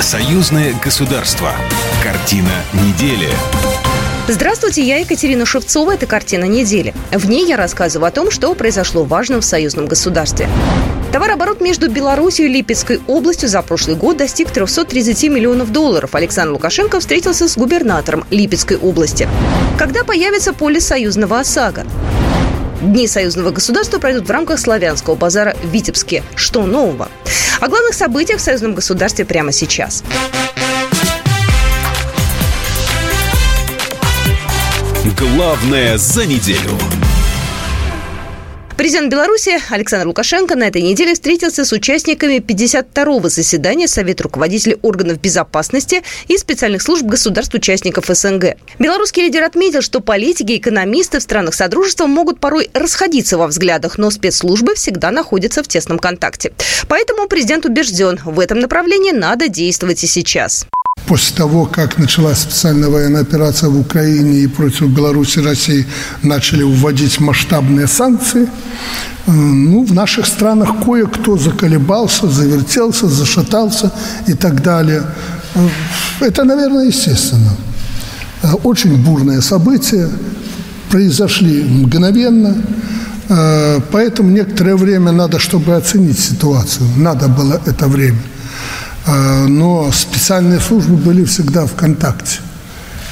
Союзное государство. Картина недели. Здравствуйте, я Екатерина Шевцова. Это «Картина недели». В ней я рассказываю о том, что произошло важно в союзном государстве. Товарооборот между Беларусью и Липецкой областью за прошлый год достиг 330 миллионов долларов. Александр Лукашенко встретился с губернатором Липецкой области. Когда появится поле союзного ОСАГО? Дни союзного государства пройдут в рамках славянского базара в Витебске. Что нового? О главных событиях в союзном государстве прямо сейчас. Главное за неделю. Президент Беларуси Александр Лукашенко на этой неделе встретился с участниками 52-го заседания Совета руководителей органов безопасности и специальных служб государств-участников СНГ. Белорусский лидер отметил, что политики и экономисты в странах Содружества могут порой расходиться во взглядах, но спецслужбы всегда находятся в тесном контакте. Поэтому президент убежден, в этом направлении надо действовать и сейчас после того, как началась специальная военная операция в Украине и против Беларуси и России начали вводить масштабные санкции, э, ну, в наших странах кое-кто заколебался, завертелся, зашатался и так далее. Э, это, наверное, естественно. Э, очень бурные события произошли мгновенно, поэтому некоторое время надо, чтобы оценить ситуацию. Надо было это время – но специальные службы были всегда в контакте.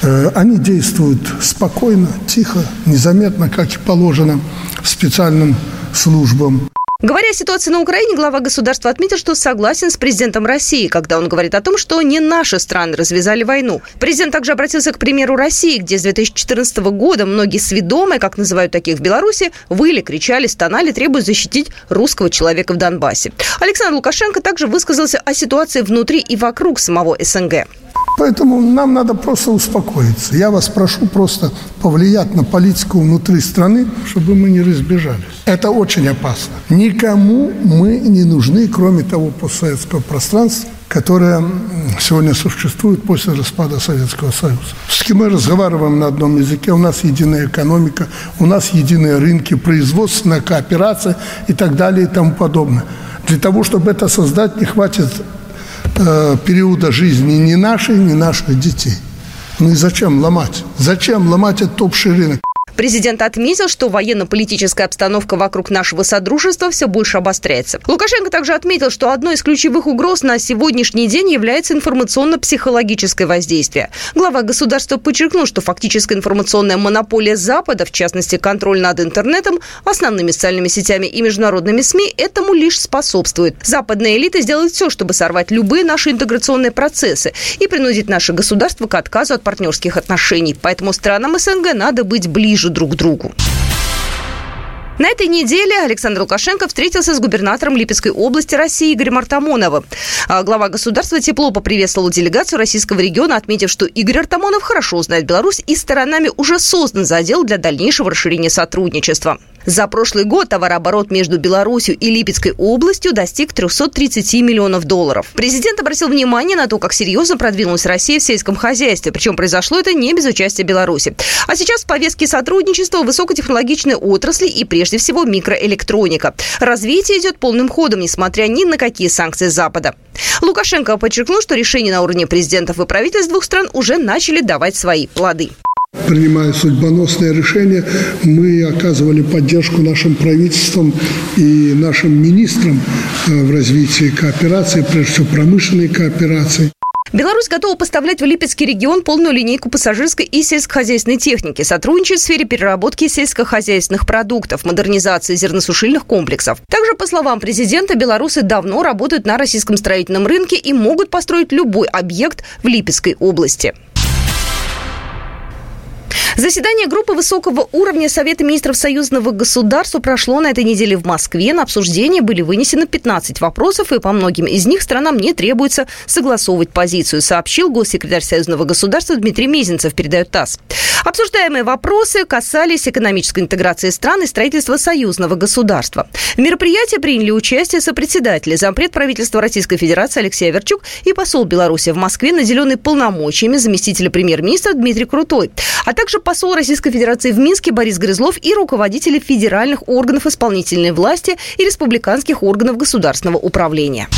Э, они действуют спокойно, тихо, незаметно, как и положено специальным службам. Говоря о ситуации на Украине, глава государства отметил, что согласен с президентом России, когда он говорит о том, что не наши страны развязали войну. Президент также обратился к примеру России, где с 2014 года многие сведомые, как называют таких в Беларуси, выли, кричали, стонали, требуя защитить русского человека в Донбассе. Александр Лукашенко также высказался о ситуации внутри и вокруг самого СНГ. Поэтому нам надо просто успокоиться. Я вас прошу просто повлиять на политику внутри страны, чтобы мы не разбежались. Это очень опасно. Никому мы не нужны, кроме того постсоветского пространства, которое сегодня существует после распада Советского Союза. С кем мы разговариваем на одном языке, у нас единая экономика, у нас единые рынки, производственная кооперация и так далее и тому подобное. Для того, чтобы это создать, не хватит э, периода жизни ни нашей, ни наших детей. Ну и зачем ломать? Зачем ломать этот общий рынок? Президент отметил, что военно-политическая обстановка вокруг нашего содружества все больше обостряется. Лукашенко также отметил, что одной из ключевых угроз на сегодняшний день является информационно-психологическое воздействие. Глава государства подчеркнул, что фактическая информационная монополия Запада, в частности контроль над интернетом, основными социальными сетями и международными СМИ, этому лишь способствует. Западная элита сделает все, чтобы сорвать любые наши интеграционные процессы и принудить наше государство к отказу от партнерских отношений. Поэтому странам СНГ надо быть ближе ближе друг другу. На этой неделе Александр Лукашенко встретился с губернатором Липецкой области России Игорем Артамоновым. А глава государства тепло поприветствовал делегацию российского региона, отметив, что Игорь Артамонов хорошо знает Беларусь и сторонами уже создан задел для дальнейшего расширения сотрудничества. За прошлый год товарооборот между Беларусью и Липецкой областью достиг 330 миллионов долларов. Президент обратил внимание на то, как серьезно продвинулась Россия в сельском хозяйстве. Причем произошло это не без участия Беларуси. А сейчас в повестке сотрудничества высокотехнологичной отрасли и прежде всего микроэлектроника. Развитие идет полным ходом, несмотря ни на какие санкции Запада. Лукашенко подчеркнул, что решения на уровне президентов и правительств двух стран уже начали давать свои плоды. Принимая судьбоносные решения, мы оказывали поддержку нашим правительствам и нашим министрам э, в развитии кооперации, прежде всего промышленной кооперации. Беларусь готова поставлять в Липецкий регион полную линейку пассажирской и сельскохозяйственной техники, сотрудничать в сфере переработки сельскохозяйственных продуктов, модернизации зерносушильных комплексов. Также, по словам президента, белорусы давно работают на российском строительном рынке и могут построить любой объект в Липецкой области. Заседание группы высокого уровня Совета министров союзного государства прошло на этой неделе в Москве. На обсуждение были вынесены 15 вопросов, и по многим из них странам не требуется согласовывать позицию, сообщил госсекретарь союзного государства Дмитрий Мезенцев, передает ТАСС. Обсуждаемые вопросы касались экономической интеграции стран и строительства союзного государства. В мероприятии приняли участие сопредседатели, зампред правительства Российской Федерации Алексей Аверчук и посол Беларуси в Москве, наделенный полномочиями заместителя премьер-министра Дмитрий Крутой, а также посол Российской Федерации в Минске Борис Грызлов и руководители федеральных органов исполнительной власти и республиканских органов государственного управления.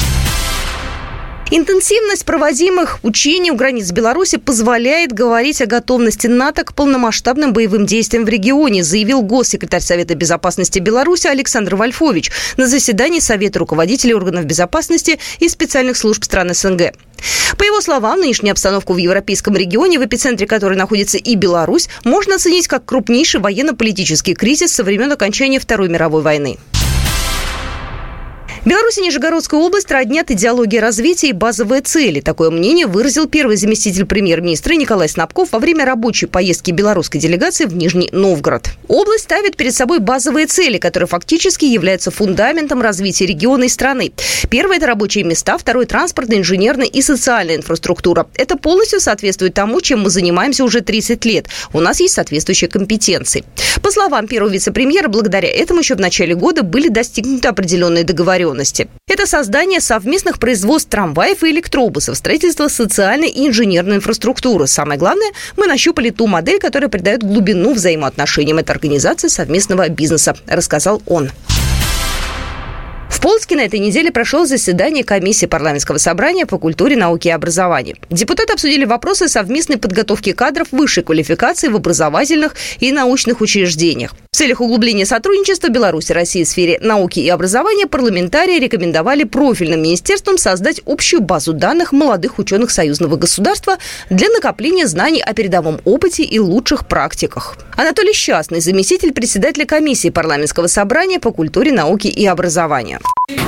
Интенсивность проводимых учений у границ Беларуси позволяет говорить о готовности НАТО к полномасштабным боевым действиям в регионе, заявил госсекретарь Совета безопасности Беларуси Александр Вольфович на заседании Совета руководителей органов безопасности и специальных служб стран СНГ. По его словам, нынешнюю обстановку в европейском регионе, в эпицентре которой находится и Беларусь, можно оценить как крупнейший военно-политический кризис со времен окончания Второй мировой войны. Беларусь и Нижегородская область роднят идеологии развития и базовые цели. Такое мнение выразил первый заместитель премьер-министра Николай Снабков во время рабочей поездки белорусской делегации в Нижний Новгород. Область ставит перед собой базовые цели, которые фактически являются фундаментом развития региона и страны. Первое – это рабочие места, второе – транспортная, инженерная и социальная инфраструктура. Это полностью соответствует тому, чем мы занимаемся уже 30 лет. У нас есть соответствующие компетенции. По словам первого вице-премьера, благодаря этому еще в начале года были достигнуты определенные договоренности договоренности. Это создание совместных производств трамваев и электробусов, строительство социальной и инженерной инфраструктуры. Самое главное, мы нащупали ту модель, которая придает глубину взаимоотношениям этой организации совместного бизнеса, рассказал он. В на этой неделе прошло заседание комиссии парламентского собрания по культуре, науке и образованию. Депутаты обсудили вопросы совместной подготовки кадров высшей квалификации в образовательных и научных учреждениях. В целях углубления сотрудничества Беларуси и России в сфере науки и образования парламентарии рекомендовали профильным министерствам создать общую базу данных молодых ученых союзного государства для накопления знаний о передовом опыте и лучших практиках. Анатолий Счастный, заместитель председателя комиссии парламентского собрания по культуре, науке и образованию.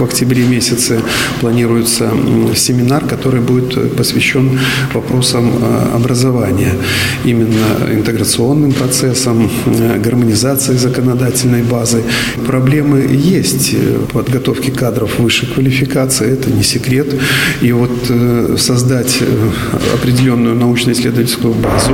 В октябре месяце планируется семинар, который будет посвящен вопросам э, образования, именно интеграционным процессам, э, гармонизации законодательной базы. Проблемы есть подготовки кадров высшей квалификации, это не секрет. И вот э, создать определенную научно-исследовательскую базу,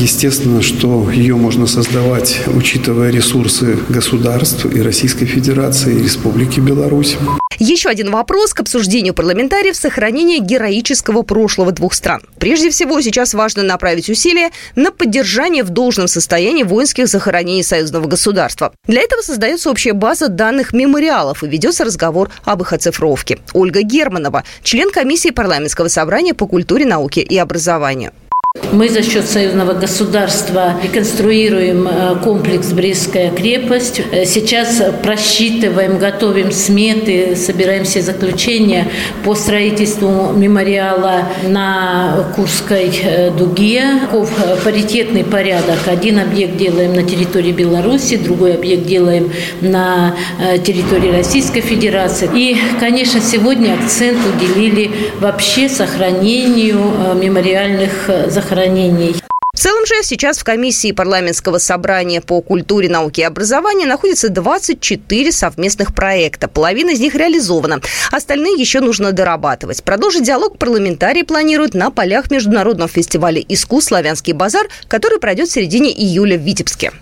естественно, что ее можно создавать, учитывая ресурсы государств и Российской Федерации, и Республики Республики Беларусь. Еще один вопрос к обсуждению парламентариев – сохранение героического прошлого двух стран. Прежде всего, сейчас важно направить усилия на поддержание в должном состоянии воинских захоронений союзного государства. Для этого создается общая база данных мемориалов и ведется разговор об их оцифровке. Ольга Германова, член комиссии парламентского собрания по культуре, науке и образованию. Мы за счет союзного государства реконструируем э, комплекс «Брестская крепость». Э, сейчас просчитываем, готовим сметы, собираем все заключения по строительству мемориала на Курской э, дуге. Паритетный порядок. Один объект делаем на территории Беларуси, другой объект делаем на территории Российской Федерации. И, конечно, сегодня акцент уделили вообще сохранению мемориальных захоронений захоронений. В целом же сейчас в комиссии парламентского собрания по культуре, науке и образованию находится 24 совместных проекта. Половина из них реализована. Остальные еще нужно дорабатывать. Продолжить диалог парламентарии планируют на полях Международного фестиваля искусств «Славянский базар», который пройдет в середине июля в Витебске.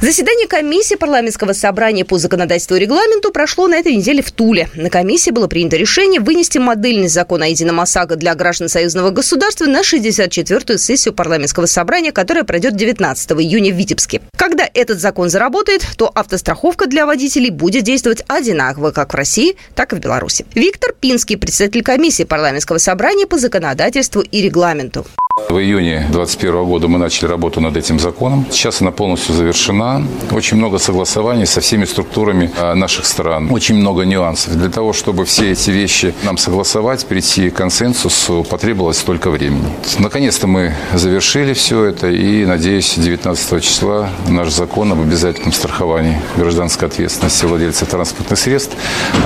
Заседание комиссии парламентского собрания по законодательству и регламенту прошло на этой неделе в Туле. На комиссии было принято решение вынести модельный закон о едином ОСАГО для граждан союзного государства на 64-ю сессию парламентского собрания, которая пройдет 19 июня в Витебске. Когда этот закон заработает, то автостраховка для водителей будет действовать одинаково как в России, так и в Беларуси. Виктор Пинский, председатель комиссии парламентского собрания по законодательству и регламенту. В июне 2021 года мы начали работу над этим законом. Сейчас она полностью завершена. Очень много согласований со всеми структурами а, наших стран. Очень много нюансов. Для того, чтобы все эти вещи нам согласовать, прийти к консенсусу, потребовалось столько времени. Наконец-то мы завершили все это и, надеюсь, 19 числа наш закон об обязательном страховании гражданской ответственности владельцев транспортных средств,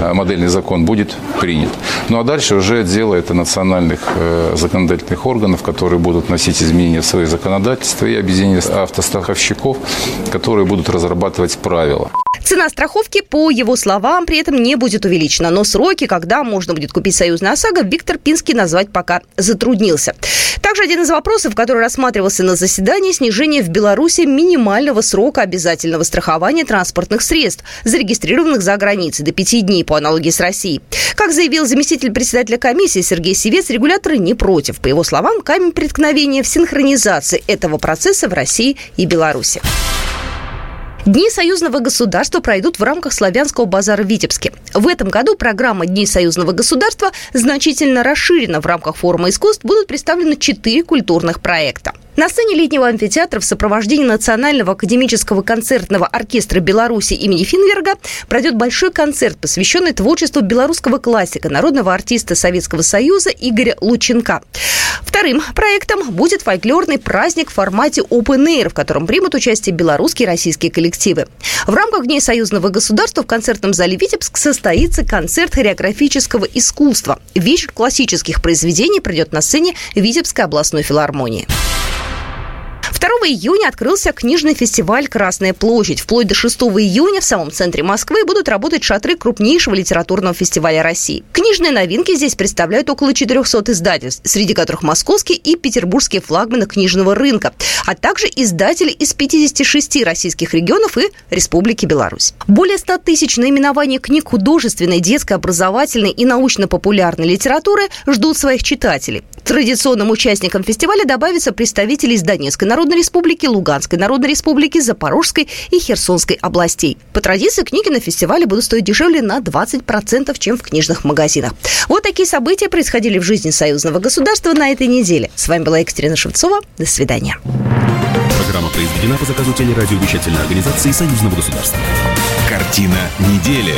а, модельный закон будет принят. Ну а дальше уже дело это национальных э, законодательных органов, которые которые будут вносить изменения в свои законодательства, и объединение автостраховщиков, которые будут разрабатывать правила. Цена страховки, по его словам, при этом не будет увеличена. Но сроки, когда можно будет купить союзный ОСАГО, Виктор Пинский назвать пока затруднился. Также один из вопросов, который рассматривался на заседании, снижение в Беларуси минимального срока обязательного страхования транспортных средств, зарегистрированных за границей, до пяти дней по аналогии с Россией. Как заявил заместитель председателя комиссии Сергей Севец, регуляторы не против. По его словам, камень преткновения в синхронизации этого процесса в России и Беларуси. Дни союзного государства пройдут в рамках славянского базара в Витебске. В этом году программа Дней союзного государства значительно расширена. В рамках форума искусств будут представлены четыре культурных проекта. На сцене летнего амфитеатра в сопровождении Национального академического концертного оркестра Беларуси имени Финверга пройдет большой концерт, посвященный творчеству белорусского классика, народного артиста Советского Союза Игоря Лученка. Вторым проектом будет фольклорный праздник в формате Open Air, в котором примут участие белорусские и российские коллективы. В рамках Дней союзного государства в концертном зале «Витебск» состоится концерт хореографического искусства. Вечер классических произведений пройдет на сцене Витебской областной филармонии. 2 июня открылся книжный фестиваль «Красная площадь». Вплоть до 6 июня в самом центре Москвы будут работать шатры крупнейшего литературного фестиваля России. Книжные новинки здесь представляют около 400 издательств, среди которых московские и петербургские флагманы книжного рынка, а также издатели из 56 российских регионов и Республики Беларусь. Более 100 тысяч наименований книг художественной, детской, образовательной и научно-популярной литературы ждут своих читателей. Традиционным участникам фестиваля добавятся представители из Донецкой Народной Республики, Луганской Народной Республики, Запорожской и Херсонской областей. По традиции книги на фестивале будут стоить дешевле на 20%, чем в книжных магазинах. Вот такие события происходили в жизни союзного государства на этой неделе. С вами была Екатерина Шевцова. До свидания. Программа произведена по заказу телерадиовещательной организации Союзного государства. Картина недели.